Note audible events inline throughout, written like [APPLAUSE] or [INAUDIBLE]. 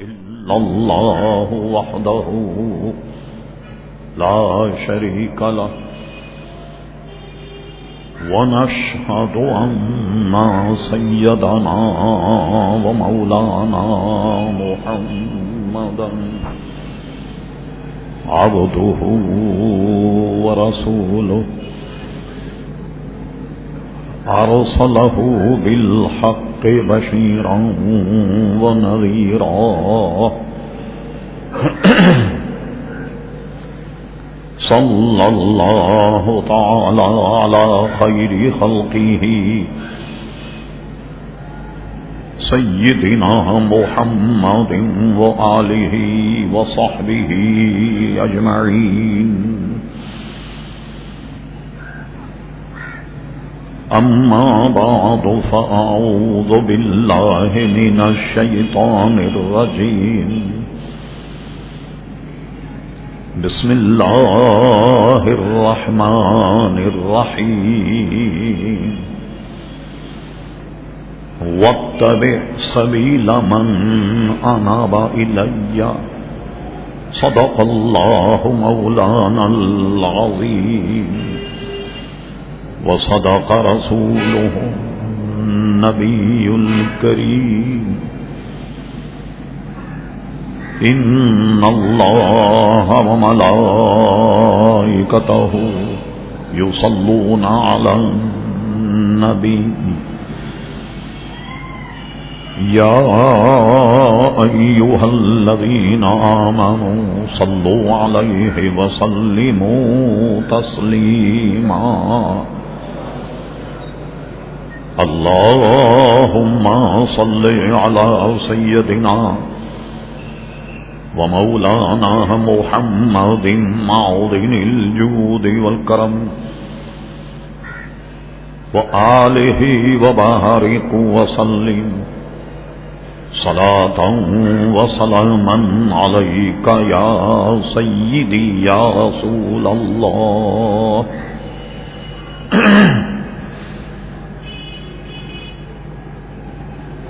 إلا الله وحده لا شريك له ونشهد أن سيدنا ومولانا محمدا عبده ورسوله أرسله بالحق بشيرا ونذيرا. [CLEARS THROAT] صلى الله تعالى على خير خلقه. سيدنا محمد وآله وصحبه أجمعين. أما بعد فأعوذ بالله من الشيطان الرجيم. بسم الله الرحمن الرحيم. واتبع سبيل من أناب إلي. صدق الله مولانا العظيم. وصدق رسوله النبي الكريم. إن الله وملائكته يصلون على النبي. يا أيها الذين آمنوا صلوا عليه وسلموا تسليما. اللهم صل على سيدنا ومولانا محمد معظم الجود والكرم وآله وبارك وسلم صلاة وسلاما عليك يا سيدي يا رسول الله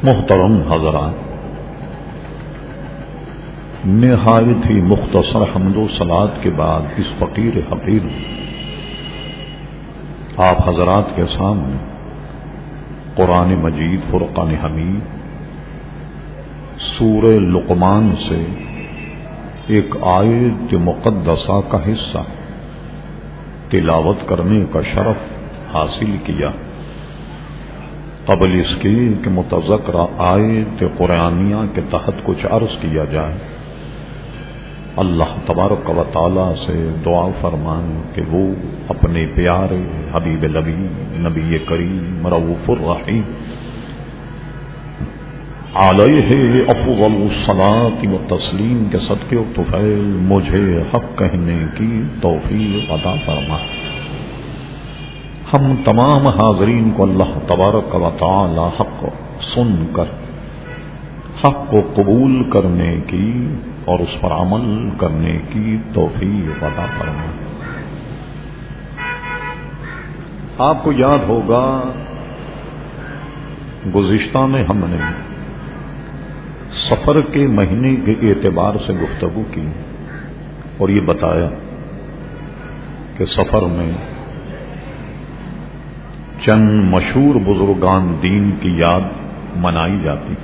محترم حضرات، نہایت ہی مختصر حمد و سلاد کے بعد اس فقیر حقیر، آپ حضرات کے سامنے قرآن مجید، فرقان حمید، سور لقمان سے ایک آیت مقدسہ کا حصہ تلاوت کرنے کا شرف حاصل کیا۔ قبل اس کی کہ متذکرہ آئے تو قرآنیہ کے تحت کچھ عرض کیا جائے۔ اللہ تبارک و تعالی سے دعا فرمان کہ وہ اپنے پیارے حبیب لبی نبی کریم رعف الرحیم، علیہ افضل الصلاۃ و تسلیم کے صدقے و طفیل مجھے حق کہنے کی توفیق عطا فرما ہم تمام حاضرین کو اللہ تبارک و تعالی حق سن کر، حق کو قبول کرنے کی اور اس پر عمل کرنے کی توفیق عطا فرما آپ کو یاد ہوگا، گزشتہ میں ہم نے سفر کے مہینے کے اعتبار سے گفتگو کی اور یہ بتایا کہ سفر میں چند مشہور بزرگان دین کی یاد منائی جاتی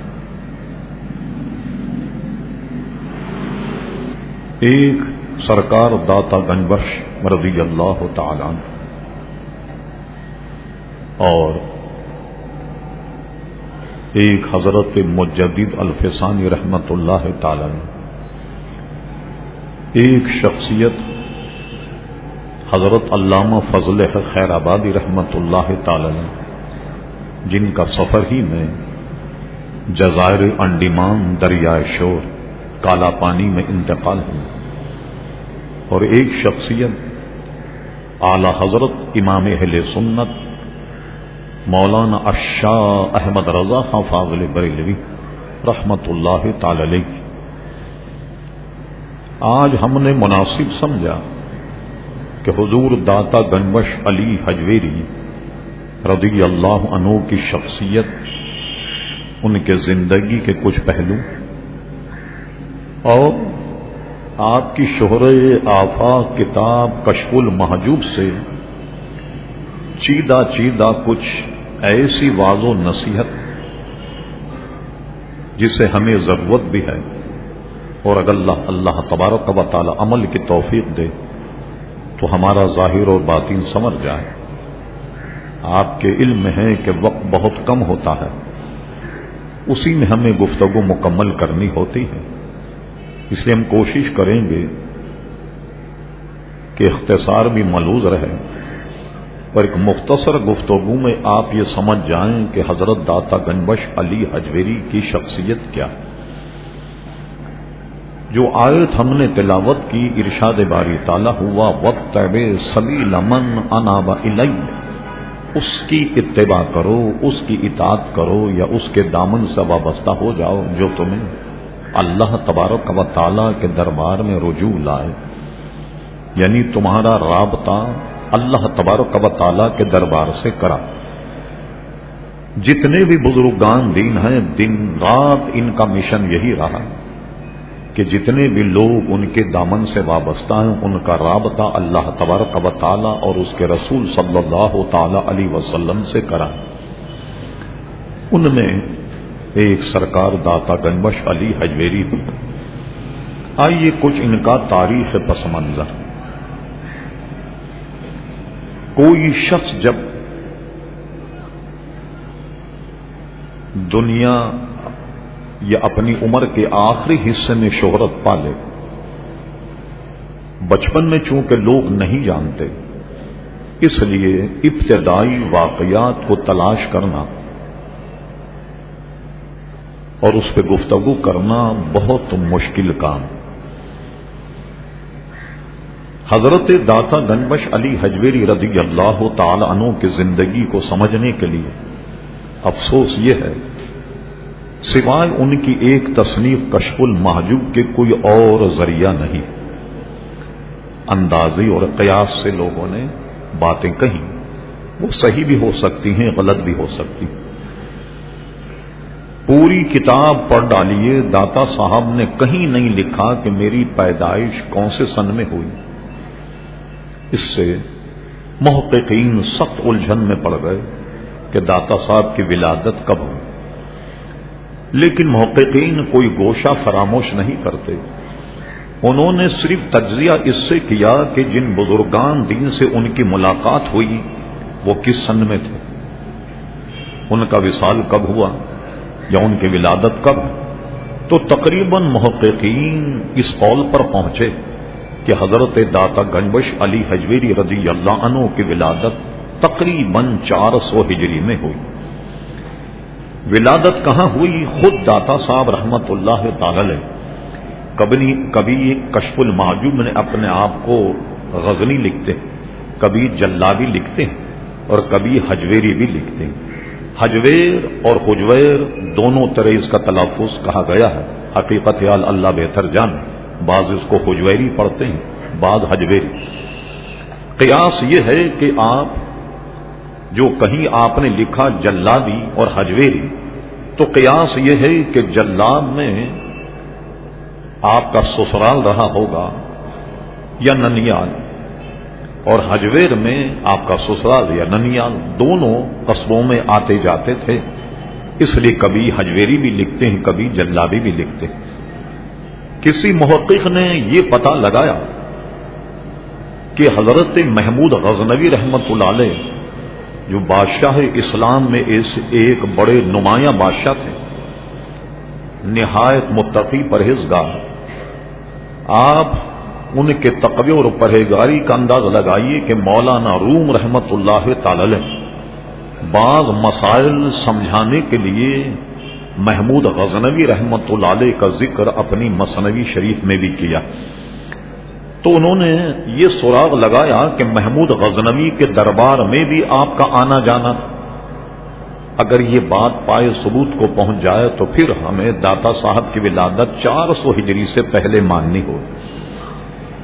ایک سرکار داتا گنبش رضی اللہ تعالی اور ایک حضرت مجدد الفسانی رحمت اللہ تعالی ایک شخصیت حضرت علامہ فضل خیر آبادی رحمت اللہ تعالی جن کا سفر ہی میں جزائر انڈیمان دریائے شور، کالا پانی میں انتقال ہوا اور ایک شخصیت اعلی حضرت امام اہل سنت مولانا اشاہ احمد رضا خان فاضل بریلوی رحمت اللہ تعالی آج ہم نے مناسب سمجھا کہ حضور داتا گنبش علی حجویری رضی اللہ عنہ کی شخصیت، ان کے زندگی کے کچھ پہلو، اور آپ کی شہر آفاق کتاب کشف المحجوب سے چیدہ چیدہ کچھ ایسی واض و نصیحت جسے ہمیں ضرورت بھی ہے اور اگر اللہ اللہ تبارک و تعالی عمل کی توفیق دے تو ہمارا ظاہر اور باطن سمر جائے۔ آپ کے علم میں ہے کہ وقت بہت کم ہوتا ہے۔ اسی میں ہمیں گفتگو مکمل کرنی ہوتی ہے۔ اس لیے ہم کوشش کریں گے کہ اختصار بھی ملوز رہے۔ اور ایک مختصر گفتگو میں آپ یہ سمجھ جائیں کہ حضرت داتا گنبش علی حجویری کی شخصیت کیا ہے۔ جو آیت ہم نے تلاوت کی، ارشاد باری تعالیٰ ہوا وقت سبھی لمن اناب اس کی اتباع کرو، اس کی اطاعت کرو یا اس کے دامن سے وابستہ ہو جاؤ جو تمہیں اللہ تبارک و تعالیٰ کے دربار میں رجوع لائے۔ یعنی تمہارا رابطہ اللہ تبارک و تعالیٰ کے دربار سے کرا۔ جتنے بھی بزرگان دین ہیں، دن رات ان کا مشن یہی رہا۔ کہ جتنے بھی لوگ ان کے دامن سے وابستہ ہیں، ان کا رابطہ اللہ تبارک و تعالیٰ اور اس کے رسول صلی اللہ تعالی علیہ وسلم سے کرا۔ ان میں ایک سرکار داتا گنبش علی حجویری۔ بھی آئیے کچھ ان کا تاریخ پس منظر۔ کوئی شخص جب دنیا یا اپنی عمر کے آخری حصے میں شہرت پالے۔ بچپن میں چونکہ لوگ نہیں جانتے، اس لیے ابتدائی واقعات کو تلاش کرنا اور اس پہ گفتگو کرنا بہت مشکل کام۔ حضرت داتا گنبش علی حجویری رضی اللہ تعالی عنہ کی زندگی کو سمجھنے کے لیے افسوس یہ ہے سوائے ان کی ایک تصنیف کشف المحجوب کے کوئی اور ذریعہ نہیں۔ اندازی اور قیاس سے لوگوں نے باتیں کہیں۔ وہ صحیح بھی ہو سکتی ہیں، غلط بھی ہو سکتی۔ پوری کتاب پڑھ ڈالیے، داتا صاحب نے کہیں نہیں لکھا کہ میری پیدائش کون سے سن میں ہوئی۔ اس سے محققین سخت الجھن میں پڑ گئے کہ داتا صاحب کی ولادت کب ہو لیکن محققین کوئی گوشہ فراموش نہیں کرتے۔ انہوں نے صرف تجزیہ اس سے کیا کہ جن بزرگان دین سے ان کی ملاقات ہوئی، وہ کس سن میں تھے؟ ان کا وصال کب ہوا یا ان کی ولادت کب؟ تو تقریباً محققین اس قول پر پہنچے کہ حضرت داتا گنبش علی حجویری رضی اللہ عنہ کی ولادت تقریباً چار سو ہجری میں ہوئی۔ ولادت کہاں ہوئی؟ خود داتا صاحب رحمت اللہ تعالی کبھی کبھی کشف المحجوب نے اپنے آپ کو غزنی لکھتے ہیں، کبھی جلابی لکھتے ہیں اور کبھی حجویری بھی لکھتے ہیں۔ حجویر اور حجویر دونوں طرح اس کا تلفظ کہا گیا ہے۔ حقیقت اللہ بہتر جان بعض اس کو حجویری پڑھتے ہیں، بعض حجویری۔ قیاس یہ ہے کہ آپ جو کہیں آپ نے لکھا جلابی اور حجویری، تو قیاس یہ ہے کہ جلاب میں آپ کا سسرال رہا ہوگا یا ننیال، اور حجویر میں آپ کا سسرال یا ننیال دونوں قصبوں میں آتے جاتے تھے، اس لیے کبھی حجویری بھی لکھتے ہیں، کبھی جلابی بھی لکھتے ہیں۔ کسی محقق نے یہ پتا لگایا کہ حضرت محمود غزنوی رحمت اللہ علیہ جو بادشاہ اسلام میں اس ایک بڑے نمایاں بادشاہ تھے۔ نہایت متقی پرہیزگار۔ آپ ان کے تقوی اور پرہیزگاری کا انداز لگائیے کہ مولانا روم رحمت اللہ تعالی بعض مسائل سمجھانے کے لیے محمود غزنوی رحمت اللہ علیہ کا ذکر اپنی مصنوی شریف میں بھی کیا۔ تو انہوں نے یہ سراغ لگایا کہ محمود غزنوی کے دربار میں بھی آپ کا آنا جانا تھا۔ اگر یہ بات پائے ثبوت کو پہنچ جائے تو پھر ہمیں داتا صاحب کی ولادت چار سو ہجری سے پہلے ماننی ہو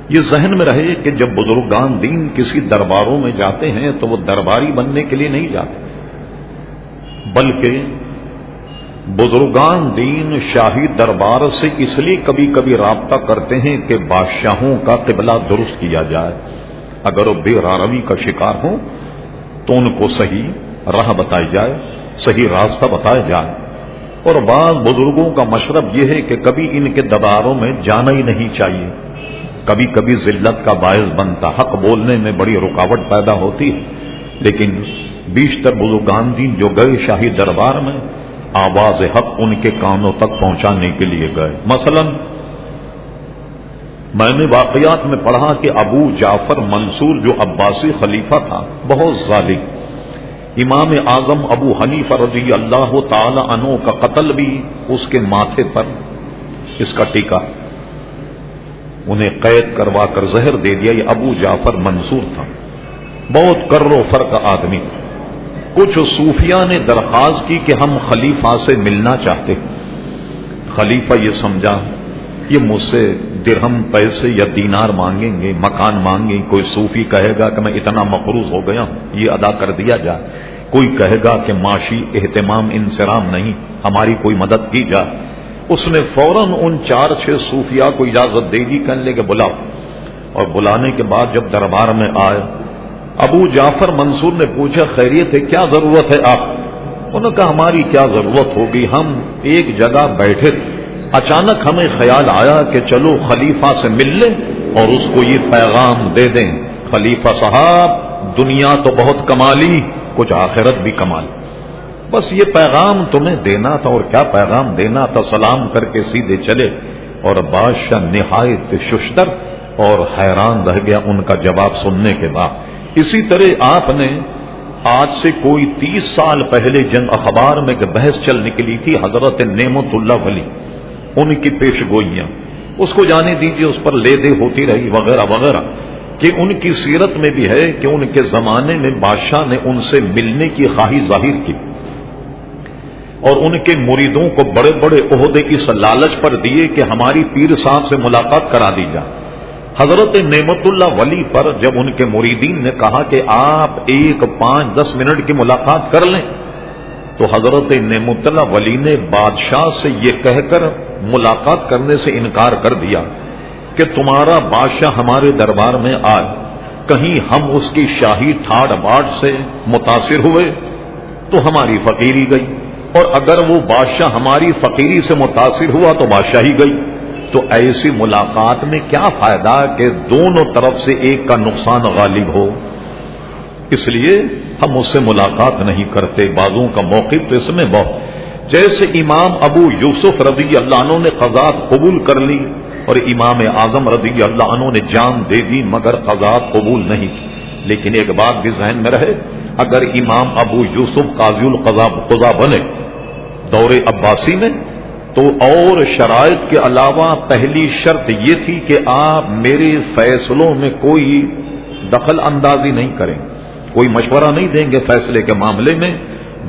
یہ ذہن میں رہے کہ جب بزرگان دین کسی درباروں میں جاتے ہیں تو وہ درباری بننے کے لیے نہیں جاتے۔ بلکہ بزرگان دین شاہی دربار سے اس لیے کبھی کبھی رابطہ کرتے ہیں کہ بادشاہوں کا قبلہ درست کیا جائے۔ اگر وہ بے راروی کا شکار ہوں تو ان کو صحیح راہ بتائی جائے، صحیح راستہ بتایا جائے۔ اور بعض بزرگوں کا مشرب یہ ہے کہ کبھی ان کے دباروں میں جانا ہی نہیں چاہیے۔ کبھی کبھی ذلت کا باعث بنتا، حق بولنے میں بڑی رکاوٹ پیدا ہوتی ہے۔ لیکن بیشتر بزرگان دین جو گئے شاہی دربار میں آواز حق ان کے کانوں تک پہنچانے کے لیے گئے۔ مثلا، میں نے واقعات میں پڑھا کہ ابو جعفر منصور جو عباسی خلیفہ تھا، بہت ظالم۔ امام اعظم ابو حنیف رضی اللہ تعالی عنہ کا قتل بھی اس کے ماتھے پر اس کا ٹیکا انہیں قید کروا کر زہر دے دیا یہ ابو جعفر منصور تھا۔ بہت کرو فرق آدمی۔ تھا کچھ صوفیہ نے درخواست کی کہ ہم خلیفہ سے ملنا چاہتے خلیفہ یہ سمجھا، یہ مجھ سے درہم پیسے یا دینار مانگیں گے، مکان مانگیں کوئی صوفی کہے گا کہ میں اتنا مقروض ہو گیا ہوں، یہ ادا کر دیا جائے۔ کوئی کہے گا کہ معاشی اہتمام انسرام نہیں، ہماری کوئی مدد کی جائے۔ اس نے فوراً ان چار چھ صوفیہ کو اجازت دے دی، کہنے کہ بلاؤ۔ اور بلانے کے بعد جب دربار میں آئے ابو جعفر منصور نے پوچھا، خیریت ہے، کیا ضرورت ہے آپ؟ انہوں نے کہا، ہماری کیا ضرورت ہوگی؟ ہم ایک جگہ بیٹھے، اچانک ہمیں خیال آیا کہ چلو خلیفہ سے مل لیں اور اس کو یہ پیغام دے دیں۔ خلیفہ صاحب، دنیا تو بہت کمالی، کچھ آخرت بھی کمال۔ بس یہ پیغام تمہیں دینا تھا اور کیا پیغام دینا تھا؟ سلام کر کے سیدھے چلے اور بادشاہ نہایت ششتر اور حیران رہ گیا ان کا جواب سننے کے بعد۔ اسی طرح آپ نے آج سے کوئی تیس سال پہلے جنگ اخبار میں بحث چل نکلی تھی، حضرت نعمت اللہ ولی، ان کی پیش گوئیاں۔ اس کو جانے دیجیے اس پر لے دے ہوتی رہی، وغیرہ وغیرہ۔ کہ ان کی سیرت میں بھی ہے کہ ان کے زمانے میں بادشاہ نے ان سے ملنے کی خواہی ظاہر کی۔ اور ان کے مریدوں کو بڑے بڑے عہدے اس لالچ پر دیے کہ ہماری پیر صاحب سے ملاقات کرا دی جائے۔ حضرت نعمت اللہ ولی پر جب ان کے مریدین نے کہا کہ آپ ایک پانچ دس منٹ کی ملاقات کر لیں، تو حضرت نعمت اللہ ولی نے بادشاہ سے یہ کہہ کر ملاقات کرنے سے انکار کر دیا کہ تمہارا بادشاہ ہمارے دربار میں آئے۔ کہیں ہم اس کی شاہی ٹھاڑ باٹ سے متاثر ہوئے تو ہماری فقیری گئی، اور اگر وہ بادشاہ ہماری فقیری سے متاثر ہوا تو بادشاہی گئی۔ تو ایسی ملاقات میں کیا فائدہ کہ دونوں طرف سے ایک کا نقصان غالب ہو؟ اس لیے ہم اس سے ملاقات نہیں کرتے بازوں کا موقف تو اس میں بہت۔ جیسے امام ابو یوسف رضی اللہ عنہ نے قزاد قبول کر لی اور امام اعظم رضی اللہ عنہ نے جان دے دی مگر قزاد قبول نہیں۔ کی لیکن ایک بات بھی ذہن میں رہے، اگر امام ابو یوسف قاضی القضا بنے، دور عباسی میں تو اور شرائط کے علاوہ پہلی شرط یہ تھی کہ آپ میرے فیصلوں میں کوئی دخل اندازی نہیں کریں۔ کوئی مشورہ نہیں دیں گے فیصلے کے معاملے میں۔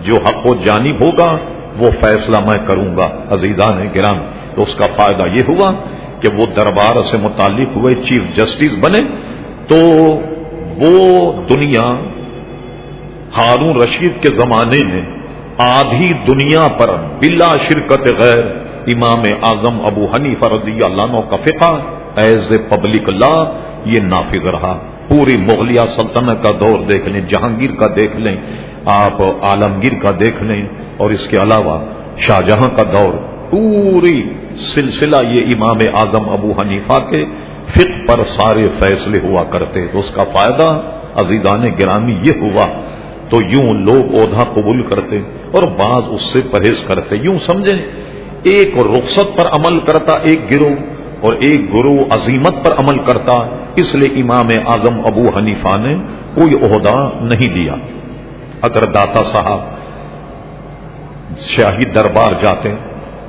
جو حق و جانب ہوگا، وہ فیصلہ میں کروں گا۔ عزیزان گرام تو اس کا فائدہ یہ ہوا کہ وہ دربار سے متعلق ہوئے چیف جسٹس بنے۔ تو وہ دنیا ہارون رشید کے زمانے میں آدھی دنیا پر بلا شرکت غیر امام اعظم ابو ہنی رضی اللہ عنہ کا فقہ ایز اے پبلک لا، یہ نافذ رہا۔ پوری مغلیہ سلطنت کا دور دیکھ لیں، جہانگیر کا دیکھ لیں، آپ عالمگیر کا دیکھ لیں، اور اس کے علاوہ شاہجہاں کا دور۔ پوری سلسلہ یہ امام اعظم ابو حنیفہ کے فق پر سارے فیصلے ہوا کرتے۔ تو اس کا فائدہ عزیزان گرامی یہ ہوا۔ تو یوں لوگ عہدہ قبول کرتے۔ اور بعض اس سے پرہیز کرتے، یوں سمجھیں، ایک رخصت پر عمل کرتا ایک گروہ اور ایک گرو عظیمت پر عمل کرتا، اس لیے امام اعظم ابو حنیفہ نے کوئی عہدہ نہیں دیا اگر داتا صاحب شاہی دربار جاتے،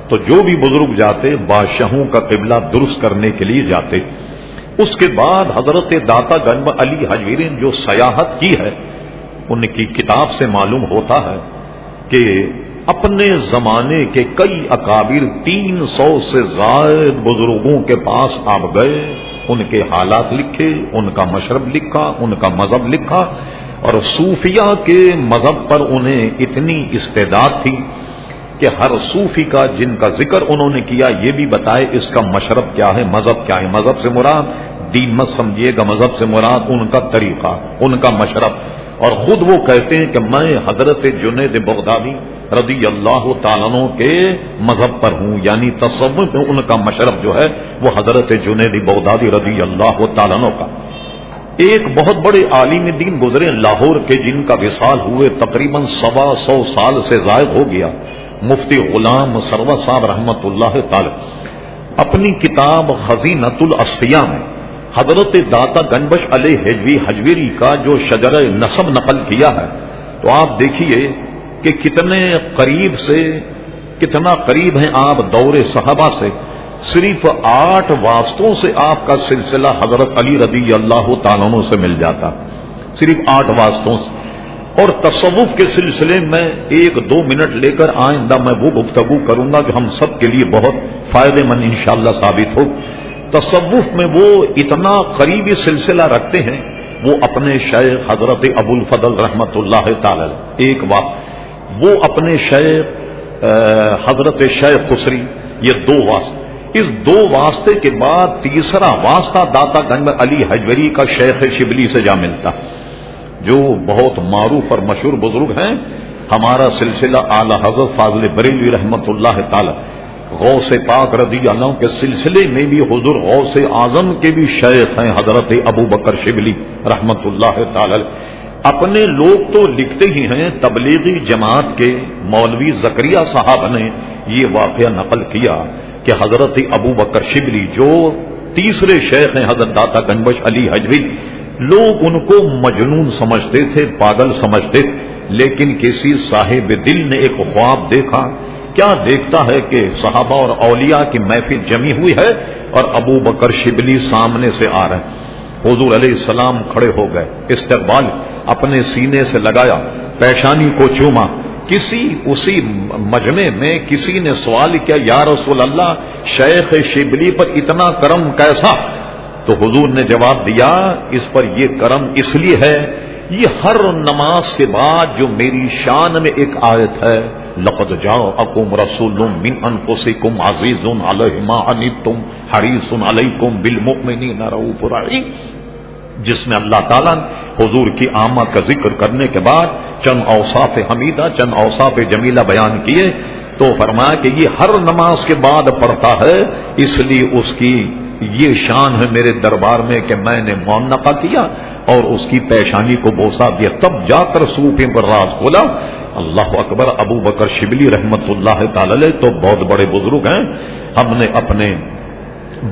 تو جو بھی بزرگ جاتے، بادشاہوں کا قبلہ درست کرنے کے لیے جاتے۔ اس کے بعد حضرت داتا گنب علی حجویرین جو سیاحت کی ہے، ان کی کتاب سے معلوم ہوتا ہے کہ اپنے زمانے کے کئی اکابر تین سو سے زائد بزرگوں کے پاس آپ گئے، ان کے حالات لکھے، ان کا مشرب لکھا، ان کا مذہب لکھا، اور صوفیہ کے مذہب پر انہیں اتنی استعداد تھی کہ ہر صوفی کا جن کا ذکر انہوں نے کیا، یہ بھی بتائے اس کا مشرب کیا ہے، مذہب کیا ہے، مذہب سے مراد، دین مت سمجھیے گا، مذہب سے مراد ان کا طریقہ، ان کا مشرب۔ اور خود وہ کہتے ہیں کہ میں حضرت جنید بغدادی رضی اللہ تعالیٰ کے مذہب پر ہوں یعنی تصور میں ان کا مشرب جو ہے وہ حضرت جنید بغدادی رضی اللہ تعالیٰ کا۔ ایک بہت بڑے عالم دین گزرے لاہور کے جن کا وصال ہوئے تقریباً سوا سو سال سے زائد ہو گیا، مفتی غلام سروا صاحب رحمت اللہ تعالی۔ اپنی کتاب خزینت الاسفیہ میں حضرت داتا گنبش علیہ حجوی حجویری کا جو شجر نصب نقل کیا ہے، تو آپ دیکھیے کہ کتنے قریب سے، کتنا قریب ہیں آپ دور صحابہ سے۔ صرف آٹھ واسطوں سے آپ کا سلسلہ حضرت علی رضی اللہ تعالیٰ سے مل جاتا۔ صرف آٹھ واسطوں سے۔ اور تصوف کے سلسلے میں ایک دو منٹ لے کر آئندہ میں وہ گفتگو کروں گا جو ہم سب کے لیے بہت فائدے مند انشاءاللہ ثابت ہو۔ تصوف میں وہ اتنا قریبی سلسلہ رکھتے ہیں، وہ اپنے شیخ حضرت ابو الفضل رحمت اللہ تعالی ایک واسط وہ اپنے شیخ حضرت شیخ خسری، یہ دو واسطے۔ اس دو واسطے کے بعد تیسرا واسطہ داتا گنگ علی حجوری کا شیخ شبلی سے جا ملتا۔ جو بہت معروف اور مشہور بزرگ ہیں، ہمارا سلسلہ اعلی حضرت فاضل بریلی رحمت اللہ تعالی۔ غوث پاک رضی اللہ کے سلسلے میں بھی حضور غوث اعظم کے بھی شیخ ہیں حضرت ابو بکر شبلی، رحمت اللہ تعالی اپنے لوگ تو لکھتے ہی ہیں تبلیغی جماعت کے مولوی زکریہ صاحب نے یہ واقعہ نقل کیا کہ حضرت ابو بکر شبلی جو تیسرے شیخ ہیں حضرت داتا گنبش علی حجوی، لوگ ان کو مجنون سمجھتے تھے، پاگل سمجھتے لیکن کسی صاحب دل نے ایک خواب دیکھا کیا دیکھتا ہے کہ صحابہ اور اولیاء کی محفل جمی ہوئی ہے اور ابو بکر شبلی سامنے سے آ رہے ہیں۔ حضور علیہ السلام کھڑے ہو گئے، استقبال اپنے سینے سے لگایا، پیشانی کو چوما۔ کسی اسی مجمع میں کسی نے سوال کیا، یا رسول اللہ، شیخ شبلی پر اتنا کرم کیسا؟ تو حضور نے جواب دیا، اس پر یہ کرم اس لیے ہے یہ ہر نماز کے بعد جو میری شان میں ایک آیت ہے، لقد جاؤ اکم رسول من انفسکم عزیز علیہ تم حریص علیکم بالمؤمنین رؤوف رحیم۔ جس میں اللہ تعالیٰ حضور کی آمد کا ذکر کرنے کے بعد چند اوصاف حمیدہ، چند اوصاف جمیلہ بیان کیے۔ تو فرمایا کہ یہ ہر نماز کے بعد پڑھتا ہے، اس لیے اس کی یہ شان ہے میرے دربار میں کہ میں نے مونقا کیا اور اس کی پیشانی کو بوسا دیا۔ تب جا کر سوپے پر راز کھولا۔ اللہ اکبر ابو بکر شبلی رحمت اللہ تعالی تو بہت بڑے بزرگ ہیں۔ ہم نے اپنے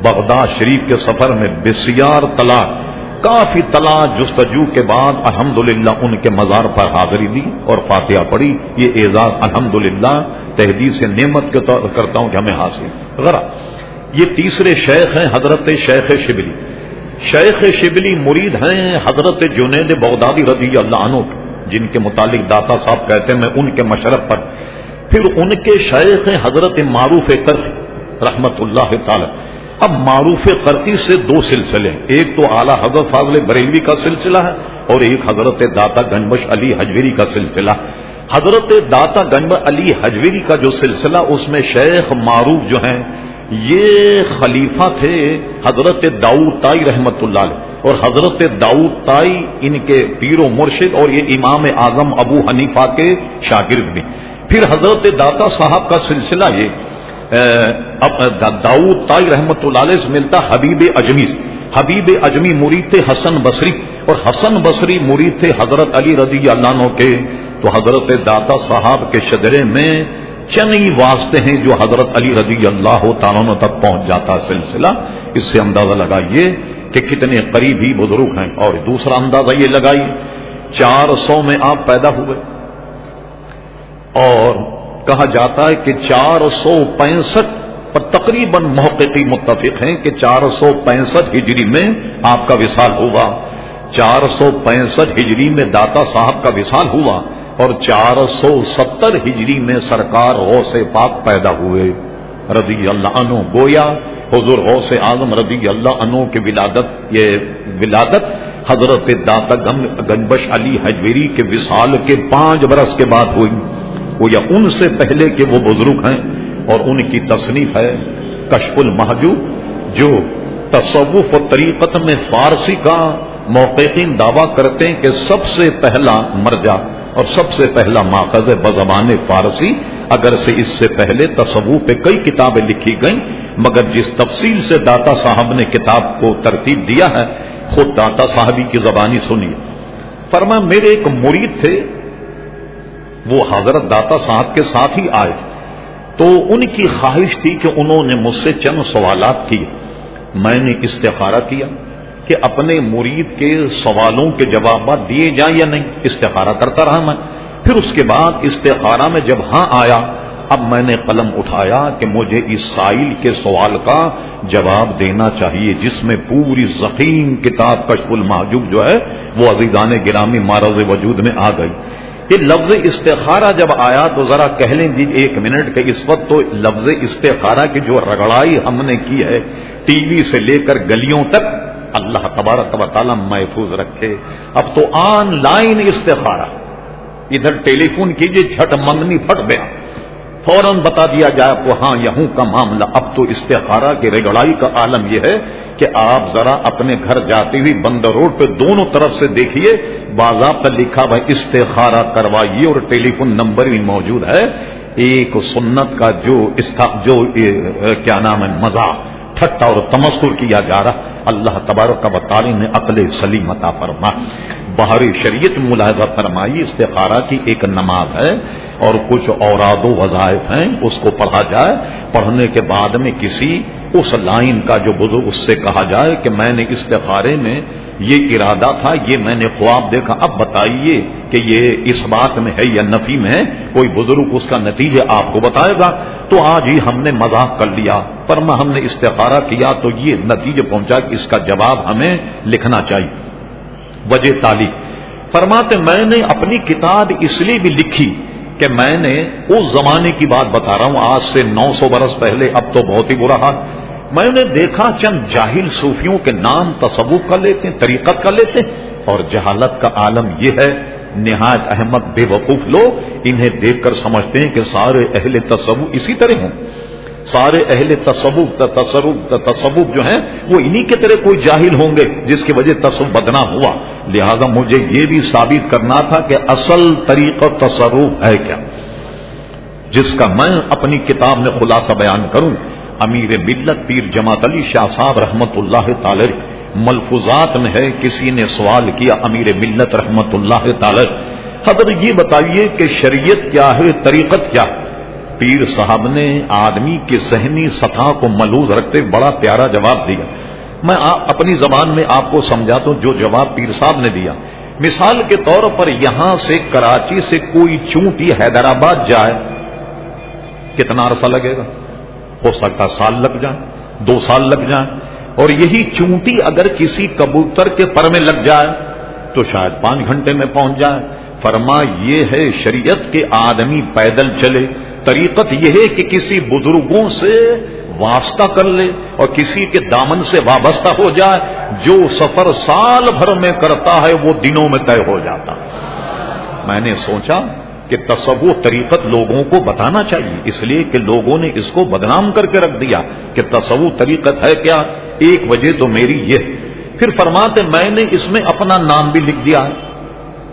بغداد شریف کے سفر میں بسیار طلاق، کافی تلا جستجو کے بعد الحمدللہ ان کے مزار پر حاضری دی اور فاتحہ پڑھی۔ یہ اعزاز الحمدللہ تحدید سے نعمت کے طور کرتا ہوں کہ ہمیں حاصل۔ غرا یہ تیسرے شیخ ہیں حضرت شیخ شبلی۔ شیخ شبلی مرید ہیں حضرت جنید بغدادی رضی اللہ عنہ جن کے متعلق داتا صاحب کہتے ہیں، میں ان کے مشرف پر۔ پھر ان کے شیخ ہیں حضرت معروف کرخ رحمت اللہ تعالی۔ اب معروف قرطی سے دو سلسلے ایک تو اعلیٰ حضرت فاضل بریلوی کا سلسلہ ہے، اور ایک حضرت داتا گنبش علی حجویری کا سلسلہ۔ حضرت داتا گنب علی حجویری کا جو سلسلہ، اس میں شیخ معروف جو ہیں یہ خلیفہ تھے حضرت داؤد تائی رحمت اللہ علیہ۔ اور حضرت داؤد تائی ان کے پیر و مرشد اور یہ امام اعظم ابو حنیفہ کے شاگرد بھی۔ پھر حضرت داتا صاحب کا سلسلہ یہ داؤد تائی رحمت اللہ علیہ سے ملتا حبیب اجمی حبیب اجمی مرید تھے حسن بصری۔ اور حسن بصری مرید تھے حضرت علی رضی اللہ عنہ کے۔ تو حضرت داتا صاحب کے شجرے میں چنئی واسطے ہیں جو حضرت علی رضی اللہ تعالیٰ تک پہنچ جاتا سلسلہ۔ اس سے اندازہ لگائیے کہ کتنے قریبی بزرگ ہیں۔ اور دوسرا اندازہ یہ لگائیے، چار سو میں آپ پیدا ہوئے۔ اور کہا جاتا ہے کہ چار سو پینسٹھ پر تقریباً محققی متفق ہیں کہ چار سو پینسٹھ ہجری میں آپ کا وصال ہوا چار سو پینسٹھ ہجری میں داتا صاحب کا وصال ہوا اور چار سو ستر ہجری میں سرکار غوث پاک پیدا ہوئے۔ رضی اللہ عنہ گویا، حضور غوث اعظم رضی اللہ عنہ کے ولادت، یہ ولادت حضرت داتا گنبش علی حجویری کے وصال کے پانچ برس کے بعد ہوئی۔ کو یا ان سے پہلے کے وہ بزرگ ہیں اور ان کی تصنیف ہے کشف المحجوب جو تصوف و طریقت میں فارسی کا موقعین دعویٰ کرتے ہیں کہ سب سے پہلا مرجع اور سب سے پہلا ماخذ بزبان فارسی اگر سے اس سے پہلے تصوف پہ کئی کتابیں لکھی گئیں، مگر جس تفصیل سے داتا صاحب نے کتاب کو ترتیب دیا ہے، خود داتا صاحبی کی زبانی سنیے۔ فرما میرے ایک مرید تھے، وہ حضرت داتا صاحب کے ساتھ ہی آئے۔ تو ان کی خواہش تھی کہ انہوں نے مجھ سے چند سوالات کیے۔ میں نے استخارہ کیا۔ کہ اپنے مرید کے سوالوں کے جوابات دیے جائیں یا نہیں، استخارہ کرتا رہا میں۔ پھر اس کے بعد استخارہ میں جب ہاں آیا، اب میں نے قلم اٹھایا کہ مجھے اس سائل کے سوال کا جواب دینا چاہیے، جس میں پوری ذخیم کتاب کشف المحجوب جو ہے، وہ عزیزان گرامی مارز وجود میں آ گئی۔ یہ لفظ استخارہ جب آیا تو ذرا کہہ لیں جی ایک منٹ کے اس وقت تو لفظ استخارہ کی جو رگڑائی ہم نے کی ہے، ٹی وی سے لے کر گلیوں تک اللہ تبارک و تعالیٰ محفوظ رکھے۔ اب تو آن لائن استخارہ۔ ادھر ٹیلی فون کیجیے جھٹ منگنی پھٹ گیا۔ فوراً بتا دیا جائے کو ہاں یہوں کا معاملہ۔ اب تو استخارہ کی رگڑائی کا عالم یہ ہے کہ آپ ذرا اپنے گھر جاتے ہوئی بند روڈ پہ دونوں طرف سے دیکھیے۔ باضابطہ لکھا بھائی استخارہ کروائیے اور ٹیلی فون نمبر بھی موجود ہے۔ ایک سنت کا جو جو کیا نام ہے مزہ ٹھٹا اور تمسر کیا جا رہا۔ اللہ تبارک کا تعالی نے عقل سلیم عطا فرما۔ بہاری شریعت ملاحظہ فرمائی، استخارہ کی ایک نماز ہے اور کچھ اوراد و وظائف ہیں، اس کو پڑھا جائے۔ پڑھنے کے بعد میں کسی اس لائن کا جو بزرگ اس سے کہا جائے کہ میں نے استخارے میں یہ ارادہ تھا، یہ میں نے خواب دیکھا، اب بتائیے کہ یہ اس بات میں ہے یا نفی میں ہے، کوئی بزرگ اس کا نتیجہ آپ کو بتائے گا۔ تو آج ہی ہم نے مذاق کر لیا پر ہم نے استخارہ کیا تو یہ نتیجہ پہنچا کہ اس کا جواب ہمیں لکھنا چاہیے۔ وجہ تعلیم فرماتے میں نے اپنی کتاب اس لیے بھی لکھی کہ میں نے اس زمانے کی بات بتا رہا ہوں، آج سے نو سو برس پہلے، اب تو بہت ہی برا حال۔ میں نے دیکھا چند جاہل صوفیوں کے نام تصوف کر لیتے ہیں، طریقت کر لیتے ہیں، اور جہالت کا عالم یہ ہے، نہایت احمد بے وقوف لوگ، انہیں دیکھ کر سمجھتے ہیں کہ سارے اہل تصوف اسی طرح ہوں۔ سارے اہل تصوف تصوف تصوف جو ہیں، وہ انہی کے طرح کوئی جاہل ہوں گے، جس کی وجہ تصوف بدنا ہوا۔ لہذا مجھے یہ بھی ثابت کرنا تھا کہ اصل طریقہ تصوف ہے کیا۔ جس کا میں اپنی کتاب میں خلاصہ بیان کروں۔ امیر ملت پیر جماعت علی شاہ صاحب رحمت اللہ تعالی ملفوظات میں ہے، کسی نے سوال کیا، امیر ملت رحمت اللہ تعالی حضرت یہ بتائیے کہ شریعت کیا ہے، طریقت کیا ہے؟ پیر صاحب نے آدمی کے ذہنی سطح کو ملوز رکھتے بڑا پیارا جواب دیا۔ میں اپنی زبان میں آپ کو سمجھاتا ہوں جو جواب پیر صاحب نے دیا۔ مثال کے طور پر یہاں سے کراچی سے کوئی چونٹی حیدرآباد جائے، کتنا عرصہ لگے گا؟ ہو سکتا سال لگ جائے، دو سال لگ جائے۔ اور یہی چونٹی اگر کسی کبوتر کے پر میں لگ جائے تو شاید پانچ گھنٹے میں پہنچ جائے۔ فرما یہ ہے شریعت کے آدمی پیدل چلے، طریقت یہ ہے کہ کسی بزرگوں سے واسطہ کر لے اور کسی کے دامن سے وابستہ ہو جائے، جو سفر سال بھر میں کرتا ہے وہ دنوں میں طے ہو جاتا۔ میں نے سوچا کہ تصور طریقت لوگوں کو بتانا چاہیے، اس لیے کہ لوگوں نے اس کو بدنام کر کے رکھ دیا کہ تصور طریقت ہے کیا؟ ایک وجہ تو میری یہ۔ پھر فرماتے میں نے اس میں اپنا نام بھی لکھ دیا۔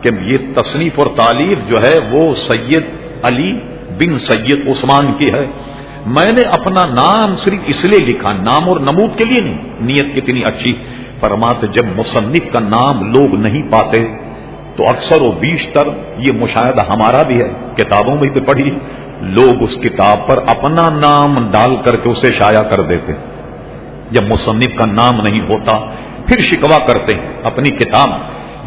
کہ یہ تصنیف اور تعلیف جو ہے وہ سید علی بن سید عثمان کی ہے۔ میں نے اپنا نام صرف اس لیے لکھا، نام اور نمود کے لیے نہیں، نیت کتنی اچھی۔ فرماتے، جب مصنف کا نام لوگ نہیں پاتے تو اکثر و بیشتر یہ مشاہدہ ہمارا بھی ہے۔ کتابوں میں بھی پڑھی لوگ اس کتاب پر اپنا نام ڈال کر کے اسے شائع کر دیتے۔ جب مصنف کا نام نہیں ہوتا، پھر شکوا کرتے ہیں، اپنی کتاب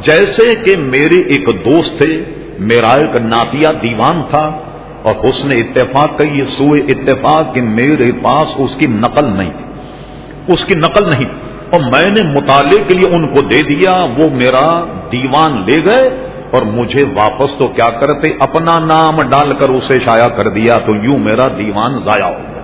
جیسے کہ میرے ایک دوست تھے میرا ایک ناتیہ دیوان تھا، اور حسن اتفاق کا یہ سوئے اتفاق کہ میرے پاس اس کی نقل نہیں تھی۔ اس کی نقل نہیں۔ اور میں نے مطالعے کے لیے ان کو دے دیا، وہ میرا دیوان لے گئے، اور مجھے واپس تو کیا کرتے، اپنا نام ڈال کر اسے شائع کر دیا، تو یوں میرا دیوان ضائع ہو گیا۔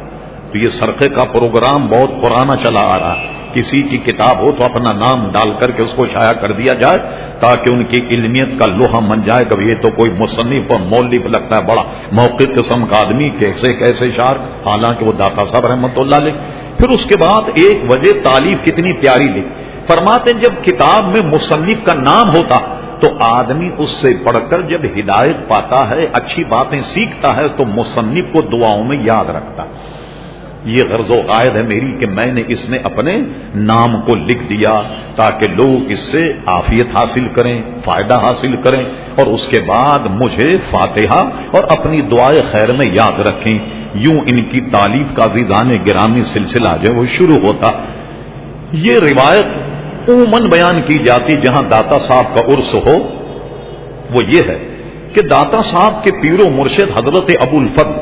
تو یہ سرقے کا پروگرام بہت پرانا چلا آ رہا ہے۔ کسی کی کتاب ہو تو اپنا نام ڈال کر کے اس کو شائع کر دیا جائے تاکہ ان کی علمیت کا لوہا من جائے۔ کبھی یہ تو کوئی مصنف اور مولف لگتا ہے بڑا موقع قسم کا آدمی، کیسے کیسے شار حالانکہ وہ داتا صاحب رحمت اللہ علیہ۔ پھر اس کے بعد ایک وجہ تعلیف کتنی پیاری لی فرماتے ہیں جب کتاب میں مصنف کا نام ہوتا تو آدمی اس سے پڑھ کر جب ہدایت پاتا ہے، اچھی باتیں سیکھتا ہے تو مصنف کو دعاؤں میں یاد رکھتا۔ یہ غرض و قائد ہے میری کہ میں نے اس میں اپنے نام کو لکھ دیا تاکہ لوگ اس سے آفیت حاصل کریں، فائدہ حاصل کریں اور اس کے بعد مجھے فاتحہ اور اپنی دعائیں خیر میں یاد رکھیں۔ یوں ان کی تعلیف کا عزیزان گرامی سلسلہ جو وہ شروع ہوتا۔ یہ روایت عموماً بیان کی جاتی جہاں داتا صاحب کا عرس ہو۔ وہ یہ ہے کہ داتا صاحب کے پیر و مرشد حضرت ابو الفد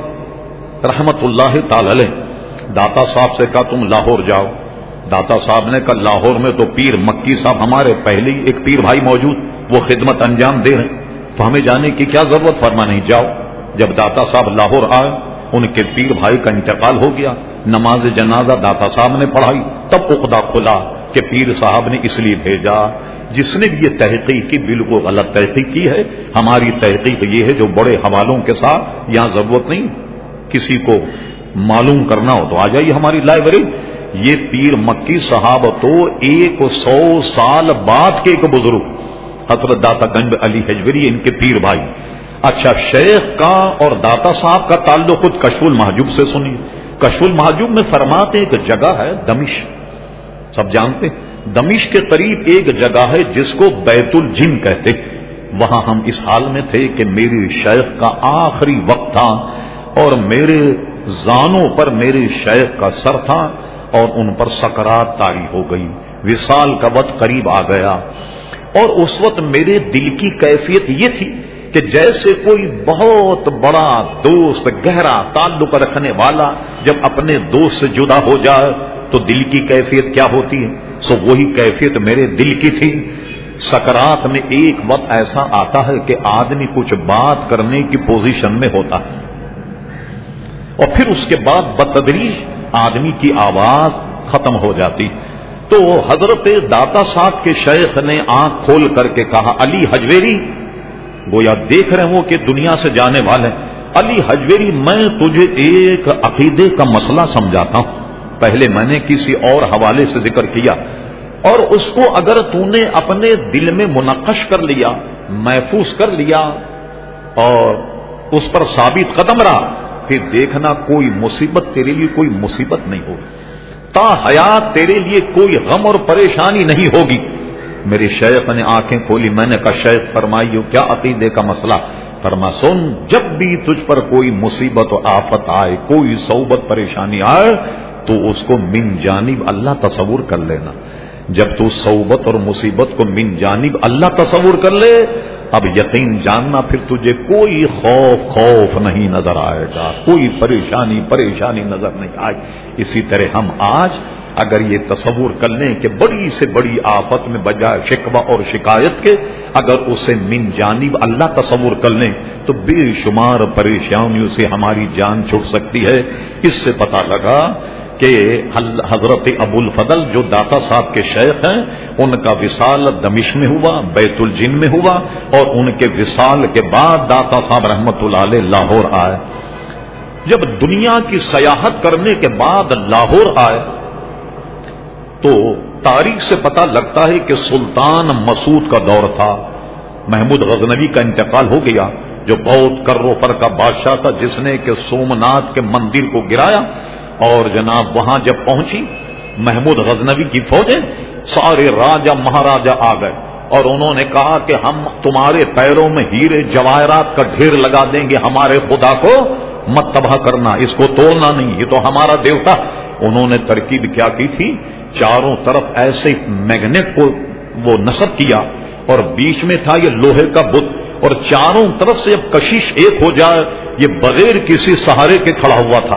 رحمت اللہ تعالی داتا صاحب سے کہا، تم لاہور جاؤ۔ داتا صاحب نے کہا، لاہور میں تو پیر مکی صاحب ہمارے پہلے ایک پیر بھائی موجود، وہ خدمت انجام دے رہے تو ہمیں جانے کی کیا ضرورت؟ فرما نہیں، جاؤ۔ جب داتا صاحب لاہور آئے، ان کے پیر بھائی کا انتقال ہو گیا۔ نماز جنازہ داتا صاحب نے پڑھائی۔ تب اقدا کھلا کہ پیر صاحب نے اس لیے بھیجا۔ جس نے بھی یہ تحقیق کی، بالکل غلط تحقیق کی ہے۔ ہماری تحقیق یہ ہے جو بڑے حوالوں کے ساتھ، یہاں ضرورت نہیں۔ کسی کو معلوم کرنا ہو تو آ جائیے ہماری لائبریری۔ یہ پیر مکی صاحب تو ایک سو سال بعد کے ایک بزرگ، حضرت داتا گنج علی حجوری، ان کے پیر بھائی۔ اچھا شیخ کا اور داتا صاحب کا تعلق خود کشف المحجوب سے سنیے۔ کشف المحجوب میں فرماتے ایک جگہ ہے دمش سب جانتے دمش کے قریب ایک جگہ ہے جس کو بیت الجن کہتے وہاں ہم اس حال میں تھے کہ میری شیخ کا آخری وقت تھا اور میرے زانوں پر میرے شیخ کا سر تھا اور ان پر سکرات تاری ہو گئی وصال کا وقت قریب آ گیا۔ اور اس وقت میرے دل کی کیفیت یہ تھی کہ جیسے کوئی بہت بڑا دوست گہرا تعلق رکھنے والا جب اپنے دوست سے جدا ہو جائے تو دل کی کیفیت کیا ہوتی ہے؟ سو وہی کیفیت میرے دل کی تھی۔ سکرات میں ایک وقت ایسا آتا ہے کہ آدمی کچھ بات کرنے کی پوزیشن میں ہوتا ہے۔ اور پھر اس کے بعد بتدریج آدمی کی آواز ختم ہو جاتی۔ تو حضرت داتا صاحب کے شیخ نے آنکھ کھول کر کے کہا، علی حجویری، گویا دیکھ رہے ہو کہ دنیا سے جانے والے۔ علی حجویری، میں تجھے ایک عقیدے کا مسئلہ سمجھاتا ہوں۔ پہلے میں نے کسی اور حوالے سے ذکر کیا۔ اور اس کو اگر تو نے اپنے دل میں منقش کر لیا، محفوظ کر لیا، اور اس پر ثابت قدم رہا پھر دیکھنا کوئی مصیبت تیرے لیے کوئی مصیبت نہیں ہوگی۔ تا حیات تیرے لیے کوئی غم اور پریشانی نہیں ہوگی۔ میری شیخ نے آنکھیں کھولی، میں نے کہا، شیخ فرمائی کیا عقیدے کا مسئلہ؟ فرما، سن، جب بھی تجھ پر کوئی مصیبت و آفت آئے، کوئی صوبت پریشانی آئے، تو اس کو من جانب اللہ تصور کر لینا۔ جب تو صوبت اور مصیبت کو من جانب اللہ تصور کر لے، اب یقین جاننا پھر تجھے کوئی خوف خوف نہیں نظر آئے گا، کوئی پریشانی پریشانی نظر نہیں آئے۔ اسی طرح ہم آج اگر یہ تصور کر لیں کہ بڑی سے بڑی آفت میں بجائے شکوہ اور شکایت کے اگر اسے من جانب اللہ تصور کر لیں، تو بے شمار پریشانیوں سے ہماری جان چھوٹ سکتی ہے۔ اس سے پتا لگا کہ حضرت ابو الفضل جو داتا صاحب کے شیخ ہیں، ان کا وصال دمش میں ہوا، بیت الجن میں ہوا، اور ان کے وصال کے بعد داتا صاحب رحمت اللہ علیہ لاہور آئے۔ جب دنیا کی سیاحت کرنے کے بعد لاہور آئے، تو تاریخ سے پتا لگتا ہے کہ سلطان مسعود کا دور تھا۔ محمود غزنوی کا انتقال ہو گیا، جو بہت کرو فر کا بادشاہ تھا، جس نے کہ سومنات کے مندر کو گرایا۔ اور جناب وہاں جب پہنچی، محمود غزنوی کی فوجیں سارے راجا مہاراجا آ گئے اور انہوں نے کہا کہ ہم تمہارے پیروں میں ہیرے جواہرات کا ڈھیر لگا دیں گے، ہمارے خدا کو مت تباہ کرنا، اس کو توڑنا نہیں، یہ تو ہمارا دیوتا۔ انہوں نے ترکیب کیا کی تھی، چاروں طرف ایسے میگنیٹ کو وہ نصب کیا اور بیچ میں تھا یہ لوہے کا بت اور چاروں طرف سے جب کشش ایک ہو جائے، یہ بغیر کسی سہارے کے کھڑا ہوا تھا۔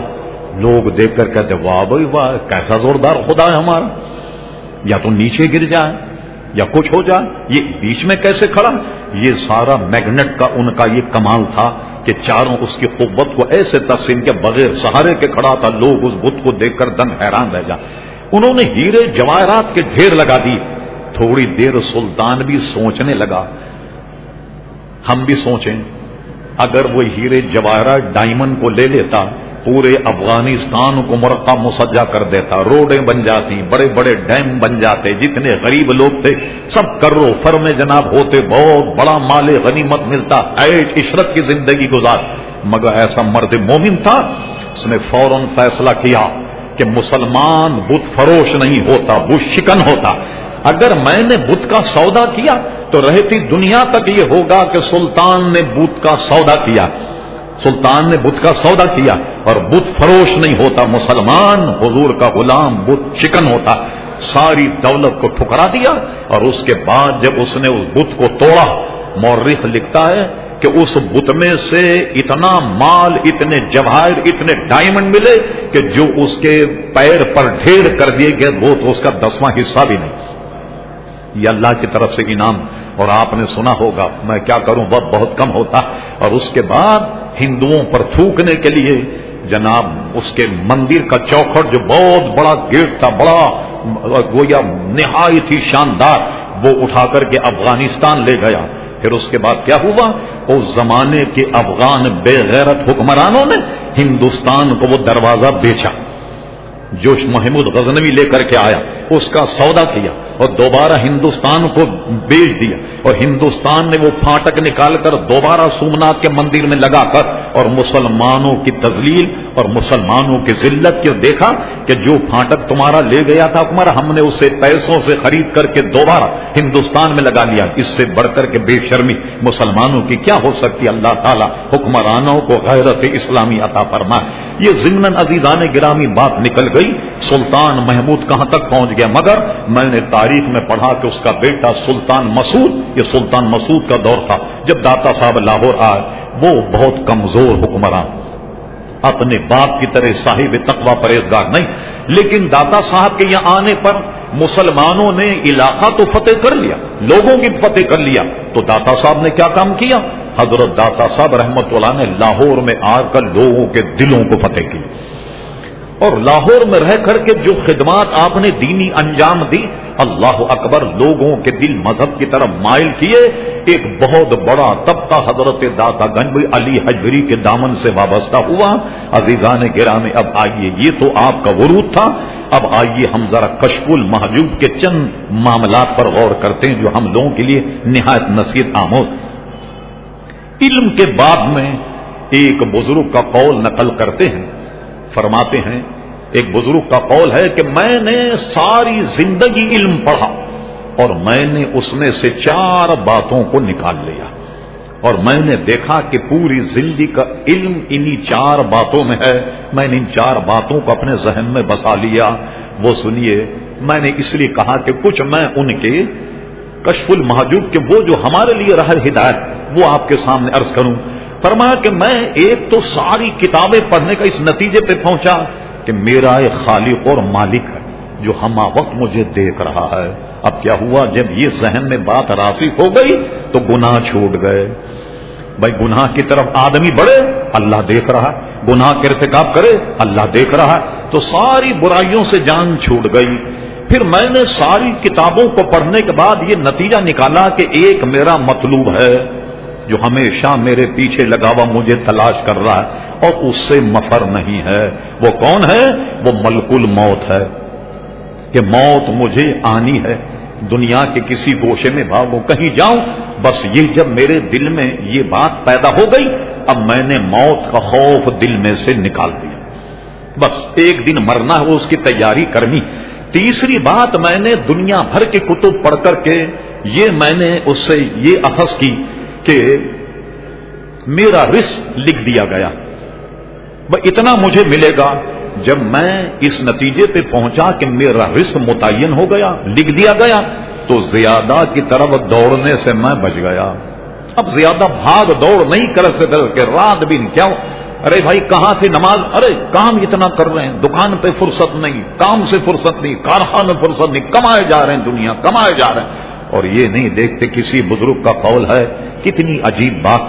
لوگ دیکھ کر کہتے واہ بھائی، واہ، کیسا زوردار خدا ہے ہمارا۔ یا تو نیچے گر جائے، یا کچھ ہو جائے، یہ بیچ میں کیسے کھڑا؟ یہ سارا میگنیٹ کا، ان کا یہ کمال تھا کہ چاروں اس کی قوت کو ایسے تقسیم کے بغیر سہارے کے کھڑا تھا، لوگ اس بت کو دیکھ کر دن حیران رہ جائے۔ انہوں نے ہیرے جواہرات کے ڈھیر لگا دی۔ تھوڑی دیر سلطان بھی سوچنے لگا۔ ہم بھی سوچیں، اگر وہ ہیرے جواہرات ڈائمنڈ کو لے لیتا پورے افغانستان کو مرقع مسجا کر دیتا، روڈیں بن جاتی، بڑے بڑے ڈیم بن جاتے، جتنے غریب لوگ تھے، سب کرو فرم جناب ہوتے، بہت بڑا مال غنیمت ملتا ایش عشرت کی زندگی گزار۔ مگر ایسا مرد مومن تھا، اس نے فوراً فیصلہ کیا کہ مسلمان بت فروش نہیں ہوتا، بت شکن ہوتا۔ اگر میں نے بت کا سودا کیا تو رہتی دنیا تک یہ ہوگا کہ سلطان نے بت کا سودا کیا۔ سلطان نے بدھ کا سودا کیا اور بدھ فروش نہیں ہوتا، مسلمان حضور کا غلام بدھ چکن ہوتا۔ ساری دولت کو ٹھکرا دیا اور اس کے بعد جب اس نے اس بدھ کو توڑا، مورخ لکھتا ہے کہ اس بت میں سے اتنا مال، اتنے جواہر، اتنے ڈائمنڈ ملے کہ جو اس کے پیر پر ڈھیر کر دیے گئے، وہ تو اس کا دسواں حصہ بھی نہیں۔ یہ اللہ کی طرف سے انعام۔ اور آپ نے سنا ہوگا میں کیا کروں؟ وقت بہت کم ہوتا اور اس کے بعد ہندوؤں پر تھوکنے کے لیے جناب اس کے مندر کا چوکھٹ جو بہت بڑا گیٹ تھا، بڑا گویا نہایت ہی شاندار، وہ اٹھا کر کے افغانستان لے گیا۔ پھر اس کے بعد کیا ہوا؟ اس زمانے کے افغان بے غیرت حکمرانوں نے ہندوستان کو وہ دروازہ بیچا۔ جوش محمود غزنوی لے کر کے آیا، اس کا سودا کیا اور دوبارہ ہندوستان کو بیچ دیا اور ہندوستان نے وہ پھاٹک نکال کر دوبارہ سومنات کے مندر میں لگا کر اور مسلمانوں کی تزلیل اور مسلمانوں کی ذلت کے دیکھا کہ جو پھاٹک تمہارا لے گیا تھا حکمر ہم نے اسے پیسوں سے خرید کر کے دوبارہ ہندوستان میں لگا لیا۔ اس سے بڑھ کر کے بے شرمی، مسلمانوں کی کیا ہو سکتی؟ اللہ تعالیٰ حکمرانوں کو غیرت اسلامی عطا فرما یہ ضمن عزیزان گرامی بات نکل گئی سلطان محمود کہاں تک پہنچ گیا؟ مگر میں نے تاریخ میں پڑھا کہ اس کا بیٹا سلطان مسعود، یہ سلطان مسعود کا دور تھا۔ جب داتا صاحب لاہور آئے، وہ بہت کمزور حکمران اپنے باپ کی طرح صاحب تقوا پرہیزگار نہیں۔ لیکن داتا صاحب کے یہاں آنے پر مسلمانوں نے علاقہ تو فتح کر لیا، لوگوں کی فتح کر لیا۔ تو داتا صاحب نے کیا کام کیا؟ حضرت داتا صاحب رحمت اللہ نے لاہور میں آ کر لوگوں کے دلوں کو فتح کی اور لاہور میں رہ کر کے جو خدمات آپ نے دینی انجام دی، اللہ اکبر لوگوں کے دل مذہب کی طرف مائل کیے، ایک بہت بڑا طبقہ حضرت داتا گنج علی حجری کے دامن سے وابستہ ہوا۔ عزیزان گرا میں اب آئیے، یہ تو آپ کا ورود تھا۔ اب آئیے ہم ذرا کشف المحجوب کے چند معاملات پر غور کرتے ہیں جو ہم لوگوں کے لیے نہایت نصیحت آموز۔ علم کے بعد میں ایک بزرگ کا قول نقل کرتے ہیں۔ فرماتے ہیں، ایک بزرگ کا قول ہے کہ میں نے ساری زندگی علم پڑھا اور میں نے اس میں سے چار باتوں کو نکال لیا اور میں نے دیکھا کہ پوری زندگی کا علم انہی چار باتوں میں ہے۔ میں نے ان چار باتوں کو اپنے ذہن میں بسا لیا۔ وہ سنیے، میں نے اس لیے کہا کہ کچھ میں ان کے کشف المحجوب کے وہ جو ہمارے لیے رہ ہدایت، وہ آپ کے سامنے عرض کروں۔ فرمایا کہ میں ایک تو ساری کتابیں پڑھنے کا اس نتیجے پہ پہنچا کہ میرا ایک خالق اور مالک ہے جو ہما وقت مجھے دیکھ رہا ہے۔ اب کیا ہوا؟ جب یہ ذہن میں بات راسک ہو گئی تو گناہ چھوٹ گئے۔ بھائی گناہ کی طرف آدمی بڑھے، اللہ دیکھ رہا۔ گناہ کے ارتکاب کرے، اللہ دیکھ رہا۔ تو ساری برائیوں سے جان چھوٹ گئی۔ پھر میں نے ساری کتابوں کو پڑھنے کے بعد یہ نتیجہ نکالا کہ ایک میرا مطلوب ہے۔ جو ہمیشہ میرے پیچھے لگا ہوا مجھے تلاش کر رہا ہے اور اس سے مفر نہیں ہے۔ وہ کون ہے؟ وہ ملک الموت ہے کہ موت مجھے آنی ہے۔ دنیا کے کسی گوشے میں بھاگو کہیں جاؤں، بس یہ جب میرے دل میں یہ بات پیدا ہو گئی، اب میں نے موت کا خوف دل میں سے نکال دیا۔ بس ایک دن مرنا ہے اس کی تیاری کرنی۔ تیسری بات میں نے دنیا بھر کے کتب پڑھ کر کے یہ میں نے اس سے یہ اخذ کی کہ میرا رسک لکھ دیا گیا۔ اتنا مجھے ملے گا۔ جب میں اس نتیجے پہ پہنچا کہ میرا رسک متعین ہو گیا، لکھ دیا گیا، تو زیادہ کی طرف دوڑنے سے میں بچ گیا۔ اب زیادہ بھاگ دوڑ نہیں کر سکتے کہ رات بھی کیا ارے بھائی، کہاں سے نماز؟ ارے، کام اتنا کر رہے ہیں۔ دکان پہ فرصت نہیں، کام سے فرصت نہیں، کارخانے فرصت نہیں، کمائے جا رہے ہیں دنیا، کمائے جا رہے ہیں۔ اور یہ نہیں دیکھتے کسی بزرگ کا قول ہے، کتنی عجیب بات۔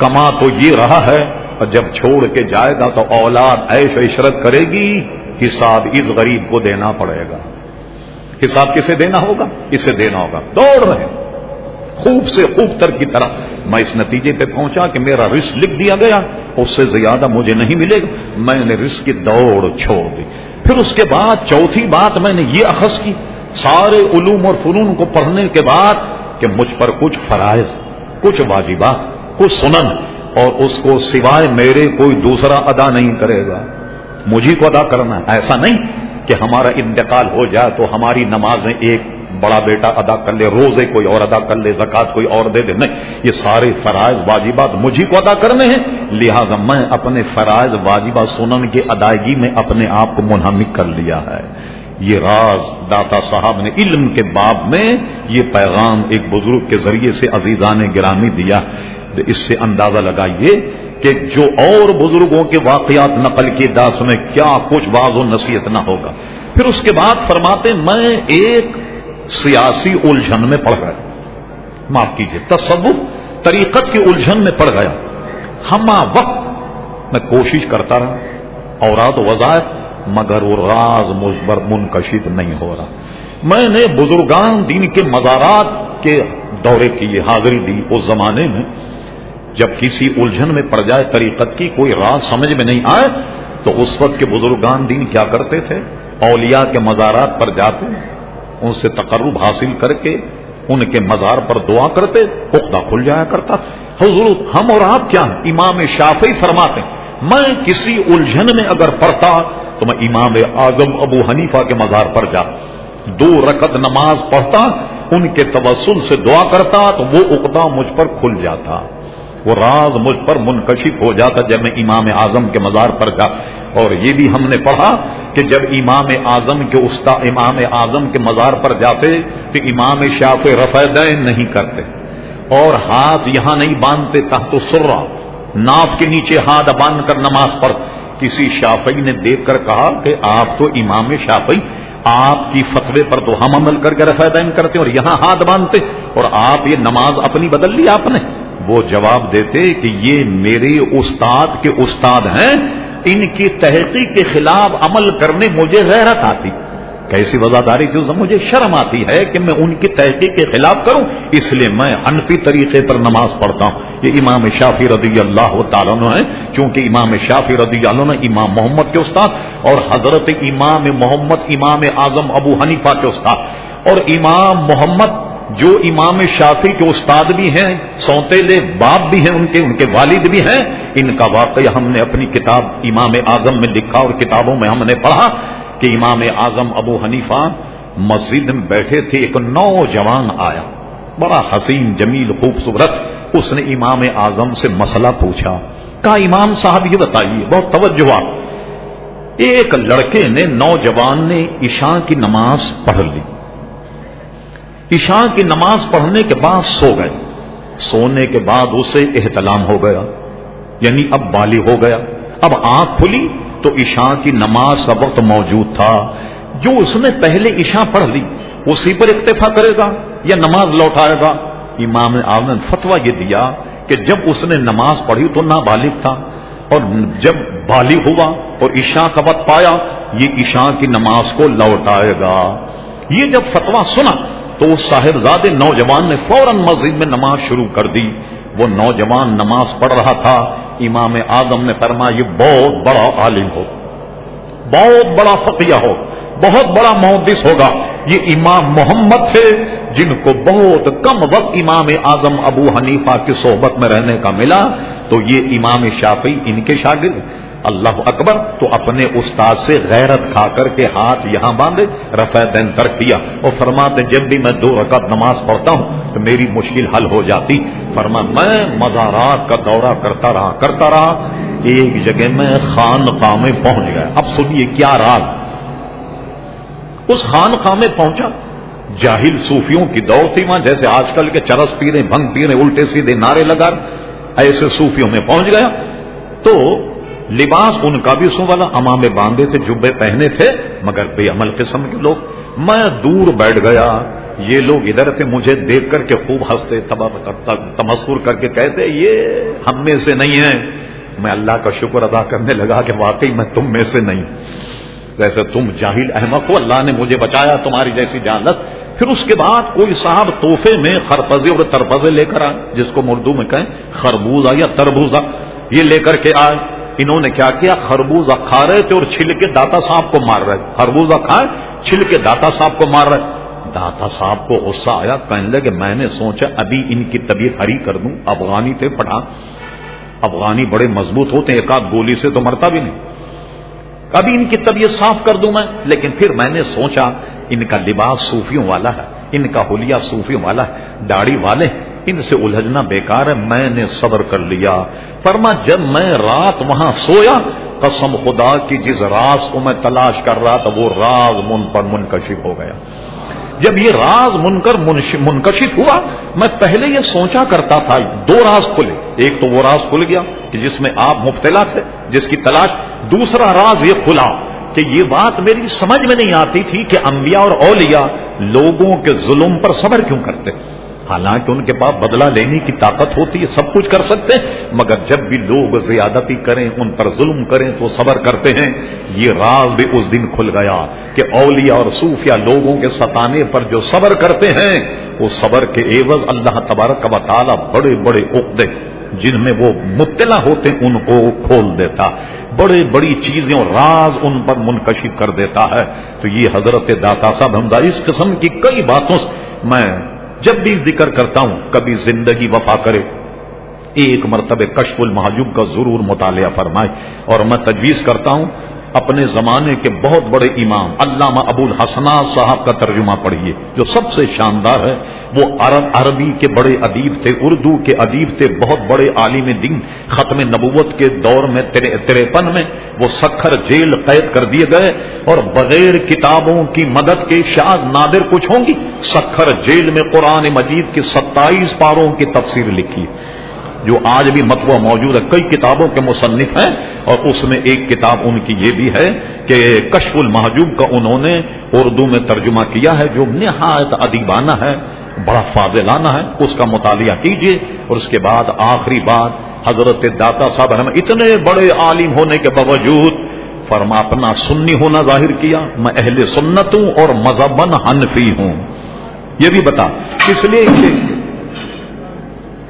کما تو یہ رہا ہے، اور جب چھوڑ کے جائے گا تو اولاد ایش و عشرت کرے گی، حساب اس غریب کو دینا پڑے گا۔ حساب کسے دینا ہوگا؟ اسے دینا ہوگا۔ دوڑ رہے خوب سے خوب تر کی طرح۔ میں اس نتیجے پہ پہنچا کہ میرا رسک لکھ دیا گیا، اس سے زیادہ مجھے نہیں ملے گا۔ میں نے رسک کی دوڑ چھوڑ دی۔ پھر اس کے بعد چوتھی بات میں نے یہ اخذ کی۔ سارے علوم اور فنون کو پڑھنے کے بعد کہ مجھ پر کچھ فرائض، کچھ واجبات، کچھ سنن اور اس کو سوائے میرے کوئی دوسرا ادا نہیں کرے گا۔ مجھے کو ادا کرنا ایسا نہیں کہ ہمارا انتقال ہو جائے تو ہماری نمازیں ایک بڑا بیٹا ادا کر لے، روزے کوئی اور ادا کر لے زکات کوئی اور دے دے۔ نہیں، یہ سارے فرائض، واجبات مجھے کو ادا کرنے ہیں۔ لہذا میں اپنے فرائض، واجبات، سنن کی ادائیگی میں اپنے آپ کو منہمک کر لیا ہے۔ یہ راز داتا صاحب نے علم کے باب میں یہ پیغام ایک بزرگ کے ذریعے سے عزیزان گرامی دیا۔ اس سے اندازہ لگائیے کہ جو اور بزرگوں کے واقعات نقل کی داس میں کیا کچھ باز و نصیحت نہ ہوگا۔ پھر اس کے بعد فرماتے میں ایک سیاسی الجھن میں پڑ گیا معاف کیجیے تصوف طریقت کی الجھن میں پڑ گیا ہما وقت میں کوشش کرتا رہا اوراد وظائف مگر وہ راز مجبر منکشف نہیں ہو رہا۔ میں نے بزرگان دین کے مزارات کے دورے کی یہ حاضری دی اس زمانے میں۔ جب کسی الجھن میں پڑ جائے طریقت کی کوئی راز سمجھ میں نہیں آئے، تو اس وقت کے بزرگان دین کیا کرتے تھے؟ اولیاء کے مزارات پر جاتے، ان سے تقرب حاصل کر کے ان کے مزار پر دعا کرتے، پختہ کھل جایا کرتا۔ حضور، ہم اور آپ کیا ہیں؟ امام شافی فرماتے میں کسی الجھن میں اگر پڑھتا تو میں امام اعظم ابو حنیفہ کے مزار پر جا، دو رکت نماز پڑھتا، ان کے تبسل سے دعا کرتا، تو وہ اقدا مجھ پر کھل جاتا۔ وہ راز مجھ پر منکشف ہو جاتا جب میں امام اعظم کے مزار پر جا۔ اور یہ بھی ہم نے پڑھا کہ جب امام اعظم کے استا، امام اعظم کے مزار پر جاتے تو امام شاف رفع دین نہیں کرتے۔ اور ہاتھ یہاں نہیں باندھتے، تحت سرا ناف کے نیچے ہاتھ باندھ کر نماز پڑھ۔ کسی شافئی نے دیکھ کر کہا کہ آپ تو امام شافئی آپ کی فتوے پر تو ہم عمل کر کے رفع دین کرتے اور یہاں ہاتھ باندھتے اور آپ یہ نماز اپنی بدل لی آپ نے۔ وہ جواب دیتے کہ یہ میرے استاد کے استاد ہیں، ان کی تحقیق کے خلاف عمل کرنے مجھے غیرت آتی۔ کیسی وزاداری جو مجھے شرم آتی ہے کہ میں ان کی تحقیق کے خلاف کروں، اس لیے میں انفی طریقے پر نماز پڑھتا ہوں۔ یہ امام شافی رضی اللہ تعالیٰ ہے چونکہ امام شافی رضی اللہ امام محمد کے استاد اور حضرت امام محمد امام اعظم ابو حنیفہ کے استاد۔ اور امام محمد جو امام شافی کے استاد بھی ہیں سوتےلے باپ بھی ہیں، ان کے ان کے والد بھی ہیں، ان کا واقعہ ہم نے اپنی کتاب امام اعظم میں لکھا اور کتابوں میں ہم نے پڑھا۔ کہ امام اعظم ابو حنیفہ مسجد میں بیٹھے تھے، ایک نوجوان آیا۔ بڑا حسین، جمیل، خوبصورت۔ اس نے امام اعظم سے مسئلہ پوچھا۔ کہا، امام صاحب، یہ بتائیے، بہت توجہ ایک لڑکے نے، نوجوان نے عشاء کی نماز پڑھ لی۔ عشاء کی نماز پڑھنے کے بعد سو گئے۔ سونے کے بعد اسے احتلام ہو گیا۔ یعنی اب بالی ہو گیا۔ اب آنکھ کھلی۔ تو عشاء کی نماز کا وقت موجود تھا۔ جو اس نے پہلے عشاء پڑھ لی اسی پر اکتفا کرے گا یا نماز لوٹائے گا؟ امام نے فتوا یہ دیا کہ جب اس نے نماز پڑھی تو نہ بالغ تھا۔ اور جب بالغ ہوا اور عشاء کا وقت پایا، یہ عشاء کی نماز کو لوٹائے گا۔ یہ جب فتوا سنا تو اس صاحبزاد نوجوان نے فوراً مسجد میں نماز شروع کر دی۔ وہ نوجوان نماز پڑھ رہا تھا۔ امام اعظم نے فرمایا، یہ بہت بڑا عالم ہو، بہت بڑا فقیہ ہو، بہت بڑا محدث ہوگا۔ یہ امام محمد تھے جن کو بہت کم وقت امام اعظم ابو حنیفہ کی صحبت میں رہنے کا ملا۔ تو یہ امام شافی ان کے شاگرد اللہ اکبر، تو اپنے استاد سے غیرت کھا کر کے ہاتھ یہاں باندھے، رفع دین تر کیا اور فرماتے، جب بھی میں دو رکعت نماز پڑھتا ہوں، تو میری مشکل حل ہو جاتی۔ فرما، میں مزارات کا دورہ کرتا رہا کرتا رہا، ایک جگہ میں خان میں پہنچ گیا۔ اب سنیے کیا راز۔ اس خان میں پہنچا۔ جاہل صوفیوں کی دوڑ تھی وہاں، جیسے آج کل کے چرس پیرے، بھنگ پیرے، الٹے سیدھے نعرے لگا ایسے صوفیوں میں پہنچ گیا۔ تو لباس ان کا بھی سو والا امامے باندھے تھے، جبے پہنے تھے، مگر بے عمل قسم کے لوگ۔ میں دور بیٹھ گیا، یہ لوگ ادھر سے مجھے دیکھ کر کے خوب ہنستے تمسور کر کے کہتے، یہ ہم میں سے نہیں ہے میں اللہ کا شکر ادا کرنے لگا کہ واقعی میں تم میں سے نہیں۔ جیسے تم جاہل احمد ہو، اللہ نے مجھے بچایا، تمہاری جیسی جانس پھر اس کے بعد کوئی صاحب توحفے میں خرپزے اور ترپزے لے کر آئے، جس کو اردو میں کہیں خربوزہ یا تربوزہ، یہ لے کر کے آئے۔ انہوں نے کیا کیا؟ خربوزہ کھا رہے تھے اور چھل کے داتا صاحب کو مار رہے خربوزہ کھائے، چھل کے داتا صاحب کو مار رہے۔ داتا صاحب کو غصہ آیا، کہنے لگے، میں نے سوچا ابھی ان کی طبیعت ہری کر دوں۔ افغانی تھے پٹھان افغانی بڑے مضبوط ہوتے ہیں، ایک آدھ گولی سے تو مرتا بھی نہیں۔ کبھی ان کی طبیعت صاف کر دوں میں، لیکن پھر میں نے سوچا، ان کا لباس صوفیوں والا ہے، ان کا حلیہ صوفیوں والا ہے، داڑھی والے ہیں۔ ان سے الجھنا بیکار ہے، میں نے صبر کر لیا۔ فرما، جب میں رات وہاں سویا، قسم خدا کی جس راز کو میں تلاش کر رہا تھا، وہ راز من پر منکشف ہو گیا۔ جب یہ راز من کر منکشف ہوا، میں پہلے یہ سوچا کرتا تھا، دو راز کھلے۔ ایک تو وہ راز کھل گیا کہ جس میں آپ مبتلا تھے، جس کی تلاش۔ دوسرا راز یہ کھلا کہ یہ بات میری سمجھ میں نہیں آتی تھی کہ انبیاء اور اولیاء لوگوں کے ظلم پر صبر کیوں کرتے۔ حالانکہ ان کے پاس بدلہ لینے کی طاقت ہوتی ہے، سب کچھ کر سکتے ہیں، مگر جب بھی لوگ زیادتی کریں، ان پر ظلم کریں تو صبر کرتے ہیں۔ یہ راز بھی اس دن کھل گیا کہ اولیاء اور صوفیہ لوگوں کے ستانے پر جو صبر کرتے ہیں، وہ صبر کے عوض اللہ تبارک کا تعالی بڑے بڑے عقدے، جن میں وہ مبتلا ہوتے، ان کو کھول دیتا۔ بڑے بڑی چیزیں اور راز ان پر منکشف کر دیتا ہے۔ تو یہ حضرت داتا صاحب حمدہ اس قسم کی کئی باتوں سے میں جب بھی ذکر کرتا ہوں، کبھی زندگی وفا کرے۔ ایک مرتبہ کشف المحجوب کا ضرور مطالعہ فرمائے۔ اور میں تجویز کرتا ہوں اپنے زمانے کے بہت بڑے امام علامہ ابو الحسنا صاحب کا ترجمہ پڑھیے، جو سب سے شاندار ہے، وہ عرب، عربی کے بڑے ادیب تھے، اردو کے ادیب تھے، بہت بڑے عالم دین، ختم نبوت کے دور میں تریپن میں، وہ سکھر جیل قید کر دیے گئے، اور بغیر کتابوں کی مدد کے شاز نادر کچھ ہوں گی؟ سکھر جیل میں قرآن مجید کے ستائیس پاروں کی تفسیر لکھی۔ جو آج بھی متبوع موجود ہے، کئی کتابوں کے مصنف ہیں اور اس میں ایک کتاب ان کی یہ بھی ہے کہ کشف المحجوب کا انہوں نے اردو میں ترجمہ کیا ہے، جو نہایت ادیبانہ ہے، بڑا فاضلانہ ہے۔ اس کا مطالعہ کیجیے اور اس کے بعد آخری بات، حضرت داتا صاحب ہمیں اتنے بڑے عالم ہونے کے باوجود فرما، اپنا سنی ہونا ظاہر کیا، میں اہل سنت ہوں اور مذہبن حنفی ہوں۔ یہ بھی بتا۔ اس لیے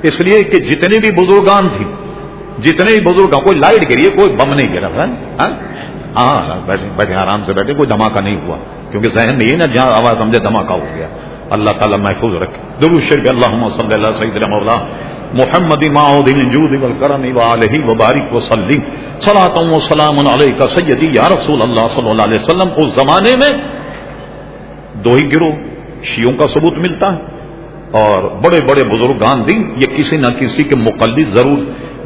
اس لیے کہ جتنے بھی بزرگان تھی جتنے بھی بزرگ کوئی لائٹ گری کوئی بم نہیں گرا ہاں؟, ہاں؟, ہاں، بیٹھے آرام سے بیٹھے کوئی دھماکہ نہیں ہوا کیونکہ ذہن نہیں ہے نا جہاں آواز سمجھے دھماکہ ہو گیا۔ اللہ تعالیٰ محفوظ رکھے۔ درو شرف اللہ صلی اللہ سعید اللہ محمد کرم علیہ وبارک وسلم صلاۃ و سلام علیہ سیدی یا رسول اللہ صلی اللہ علیہ وسلم۔ اس زمانے میں دو ہی گروہ شیوں کا ثبوت ملتا ہے۔ اور بڑے بڑے بزرگان دین یہ کسی نہ کسی کے مقلد ضرور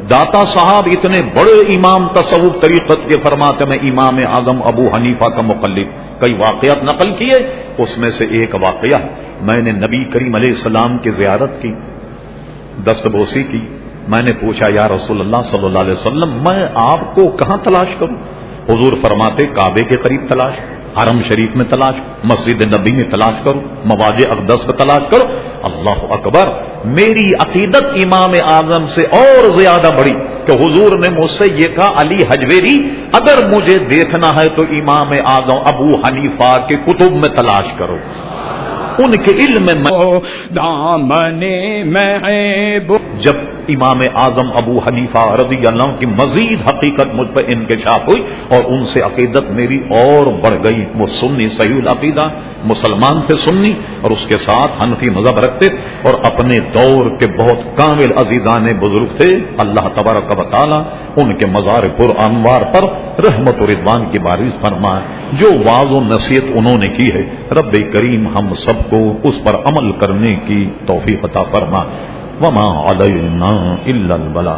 داتا صاحب اتنے بڑے امام تصوف طریقت کے فرماتے میں امام اعظم ابو حنیفہ کا مقلد کئی واقعات نقل کیے، اس میں سے ایک واقعہ میں نے نبی کریم علیہ السلام کی زیارت کی، دست بوسی کی، میں نے پوچھا، یا رسول اللہ صلی اللہ علیہ وسلم، میں آپ کو کہاں تلاش کروں؟ حضور فرماتے، کعبے کے قریب تلاش۔ حرم شریف میں تلاش مسجد نبی میں تلاش کرو مواج اقدس میں تلاش کرو۔ اللہ اکبر، میری عقیدت امام اعظم سے اور زیادہ بڑی کہ حضور نے مجھ سے یہ کہا، علی حجویری، اگر مجھے دیکھنا ہے تو امام اعظم ابو حنیفہ کے کتب میں تلاش کرو۔ ان کے علم میں دامن میں جب امام اعظم ابو حنیفہ رضی اللہ کی مزید حقیقت مجھ پر انکشاف ہوئی اور ان سے عقیدت میری اور بڑھ گئی وہ سنی صحیح العقیدہ مسلمان تھے سنی اور اس کے ساتھ حنفی مذہب رکھتے اور اپنے دور کے بہت کامل عزیزان بزرگ تھے اللہ تبارک و تعالی ان کے مزار پر انوار پر رحمت و ردوان کی بارش فرمائے۔ جو واض و نصیحت انہوں نے کی ہے، رب کریم ہم سب کو اس پر عمل کرنے کی توفیق عطا فرما۔ وما علینا الا البلا